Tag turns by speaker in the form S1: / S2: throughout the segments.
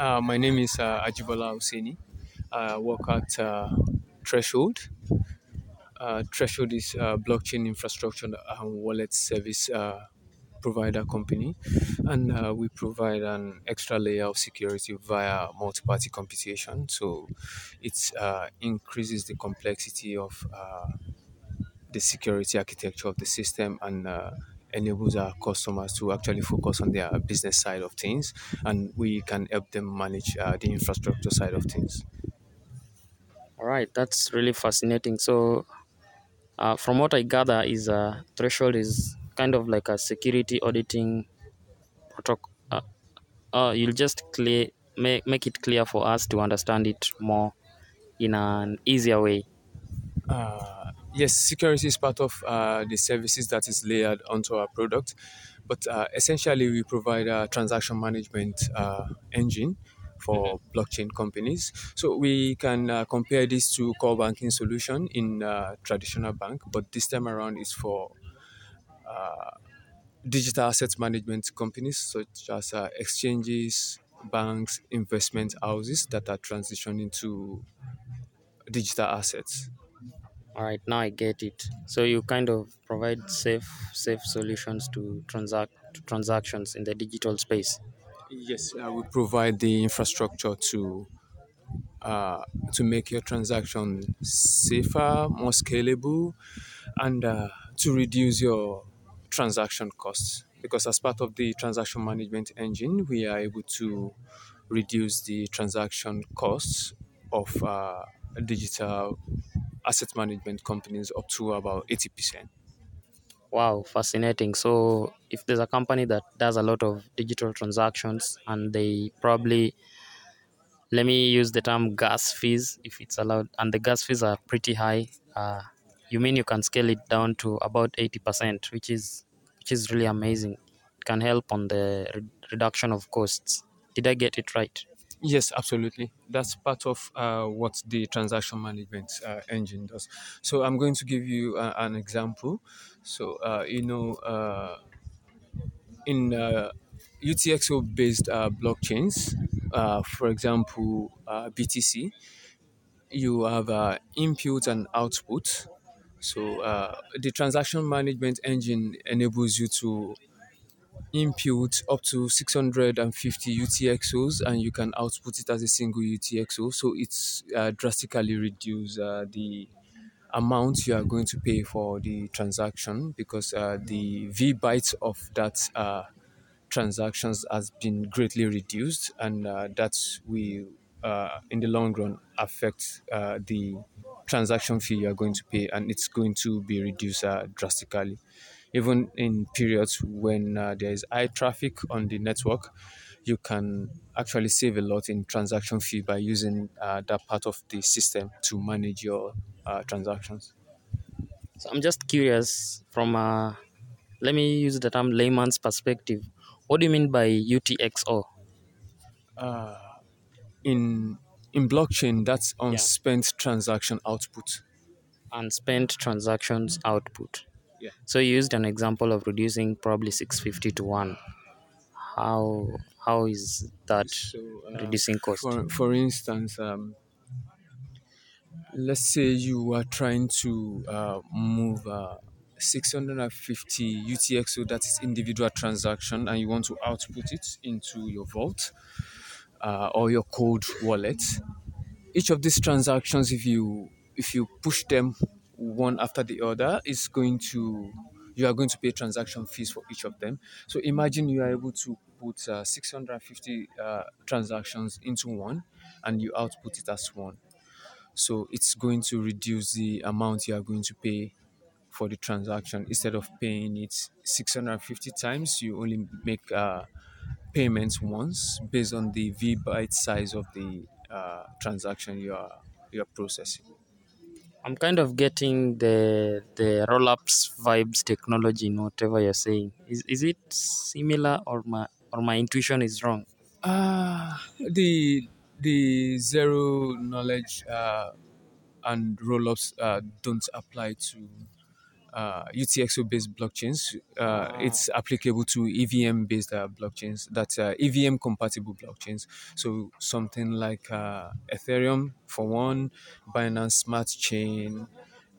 S1: Uh, my name is uh, Ajibola Husseini. I work at uh, Threshold. Uh, Threshold is a blockchain infrastructure and wallet service uh, provider company, and uh, we provide an extra layer of security via multi-party computation. So it uh, increases the complexity of uh, the security architecture of the system and uh, enables our customers to actually focus on their business side of things and we can help them manage uh, the infrastructure side of things
S2: All right, that's really fascinating. So, uh, from what I gather, is uh, Threshold is kind of like a security auditing protocol. Uh, uh, you'll just clear make make it clear for us to understand it more in an easier way.
S1: uh, yes security is part of uh, the services that is layered onto our product. But uh, essentially we provide a transaction management uh, engine for blockchain companies. So we can uh, compare this to core banking solution in uh, traditional bank but this time around is for digital asset management companies such as uh, exchanges, banks, investment houses that are transitioning to digital assets.
S2: All right, now I get it. So you kind of provide safe safe solutions to transact to transactions in the digital space.
S1: Yes, uh, we provide the infrastructure to uh, to make your transaction safer, more scalable, and uh, to reduce your transaction costs. Because as part of the transaction management engine, we are able to reduce the transaction costs of uh, digital asset management companies up to about 80%.
S2: Wow, fascinating. So if there's a company that does a lot of digital transactions and they probably let me use the term gas fees if it's allowed and the gas fees are pretty high uh, you mean you can scale it down to about 80% which is which is really amazing it can help on the re- reduction of costs did i get it right
S1: Yes, absolutely. That's part of uh, what the transaction management uh, engine does. So I'm going to give you uh, an example. So uh, you know, uh, in uh, UTXO-based uh, blockchains, uh, for example, uh, BTC, you have uh, input and output. So uh, the transaction management engine enables you to input up to 650 UTXOs and you can output it as a single UTXO. So it's uh, drastically reduce uh, the amount you are going to pay for the transaction because uh, the V bytes of that uh, transactions has been greatly reduced and uh, that will uh, in the long run affect the transaction fee you are going to pay and it's going to be reduced drastically even in periods when uh, there is high traffic on the network you can actually save a lot in transaction fee by using uh, that part of the system to manage your uh, transactions.
S2: So i'm just curious from uh, let me use the term layman's perspective. What do you mean by utxo
S1: in in blockchain that's unspent transaction output.
S2: Unspent transactions output
S1: Yeah.
S2: so you used an example of reducing probably 650 to 1 how how is that
S1: So, uh,
S2: reducing cost
S1: For, for instance, um, let's say you are trying to uh, move uh, 650 UTXO, that is individual transaction, and you want to output it into your vault uh, or your cold wallet. Each of these transactions, if you if you push them one after the other, is going to you are going to pay transaction fees for each of them. So imagine you are able to put uh, 650 uh, transactions into one, and you output it as one. So it's going to reduce the amount you are going to pay for the transaction. Instead of paying it 650 times, you only make uh, payments once based on the V byte size of the uh, transaction you are you are processing.
S2: I'm kind of getting the the roll-ups vibes technology in whatever you're saying. Is, is it similar or my or my intuition is wrong?
S1: Uh, the the zero knowledge uh, and roll-ups uh, don't apply to uh, UTXO based blockchains. Uh, It's applicable to EVM based uh, blockchains, that's uh, EVM compatible blockchains. So something like uh, Ethereum for one, Binance Smart Chain,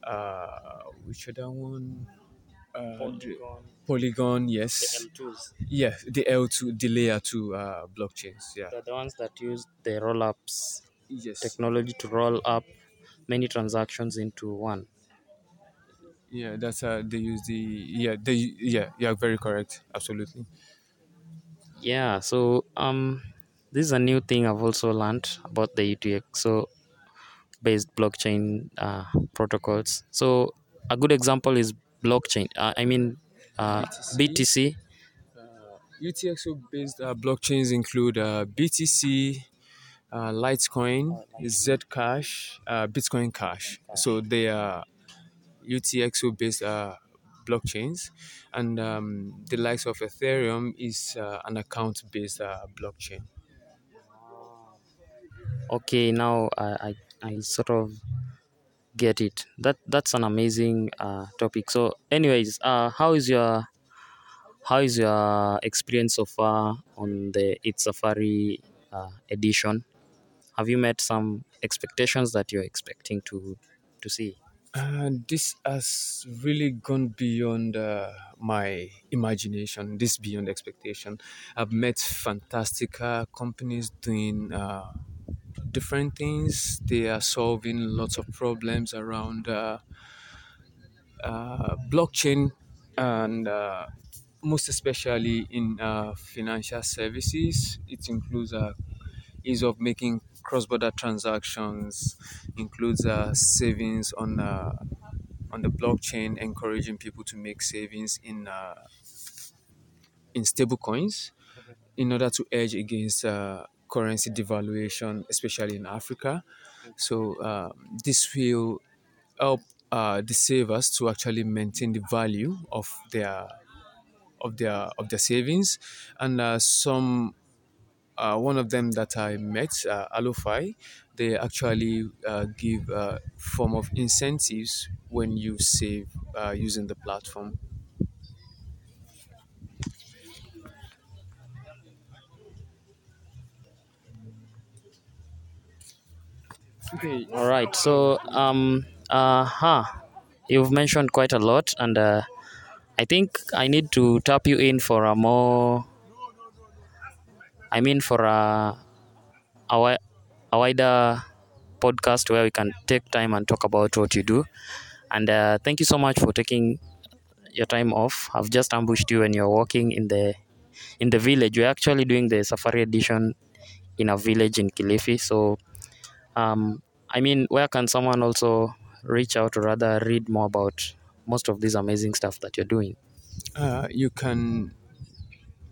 S1: uh, which other one? Uh, the- Polygon, yes.
S2: L2s.
S1: Yeah, the L2, the layer 2 uh, blockchains. Yeah.
S2: They're the ones that use the roll ups
S1: Yes.
S2: technology to roll up many transactions into one.
S1: Yeah, that's uh they use the yeah they yeah yeah very correct absolutely.
S2: Yeah, so um this is a new thing I've also learned about the UTXO based blockchain uh, protocols. So a good example is blockchain. Uh, I mean uh, BTC.
S1: UTXO based uh, blockchains include uh, BTC, uh, Litecoin, Zcash, uh, Bitcoin Cash. So they are UTXO based uh, blockchains, and um, the likes of Ethereum is uh, an account based uh, blockchain.
S2: Okay, now I, I, I sort of get it. That that's an amazing uh, topic. So, anyways, uh, how is your how is your experience so far on the ETHSafari uh, edition? Have you met some expectations that you're expecting to to see?
S1: Uh, this has really gone beyond uh, my imagination, this beyond expectation. I've met fantastic uh, companies doing uh, different things. They are solving lots of problems around uh, uh, blockchain and uh, most especially in uh, financial services. It includes uh, ease of making cross-border transactions, includes uh, savings on uh, on the blockchain, encouraging people to make savings in uh, in stable coins in order to edge against uh, currency devaluation, especially in Africa. So um, this will help uh, the savers to actually maintain the value of their of their of their savings, and uh, some uh, one of them that I met, uh, they actually uh, give a form of incentives when you save uh, using the platform. Okay.
S2: All right. So, um, uh, huh, you've mentioned quite a lot, and uh, I think I need to tap you in for a more. I mean, for a a, a wider podcast where we can take time and talk about what you do. And uh, thank you so much for taking your time off. I've just ambushed you when you're walking in the in the village. We're actually doing the safari edition in a village in Kilifi. So um, I mean, where can someone also reach out or rather read more about most of this amazing stuff that you're doing?
S1: uh, you can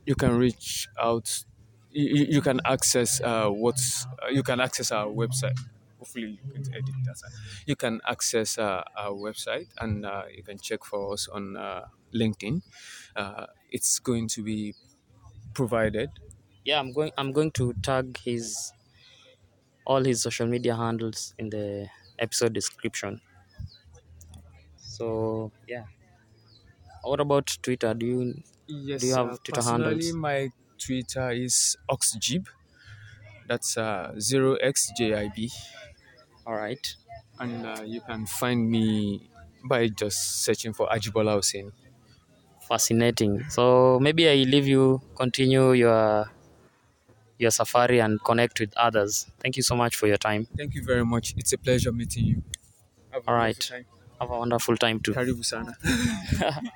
S1: you can reach out you, you can access uh, what's uh, you can access our website hopefully you can edit that you can access uh, our website and uh, you can check for us on uh, linkedin uh, it's going to be provided
S2: Yeah, I'm going. I'm going to tag his all his social media handles in the episode description. So yeah. What about Twitter? Do you?
S1: yes
S2: Do you have Twitter handles?
S1: my twitter is oxjib that's uh, 0xjib
S2: All right.
S1: and uh, you can find me by just searching for Ajibola Hussein.
S2: Fascinating. So maybe I leave you continue your your safari and connect with others. Thank you so much for your time.
S1: Thank you very much. It's a pleasure meeting you. Have a
S2: All
S1: time.
S2: Have a wonderful time too.
S1: Karibu sana.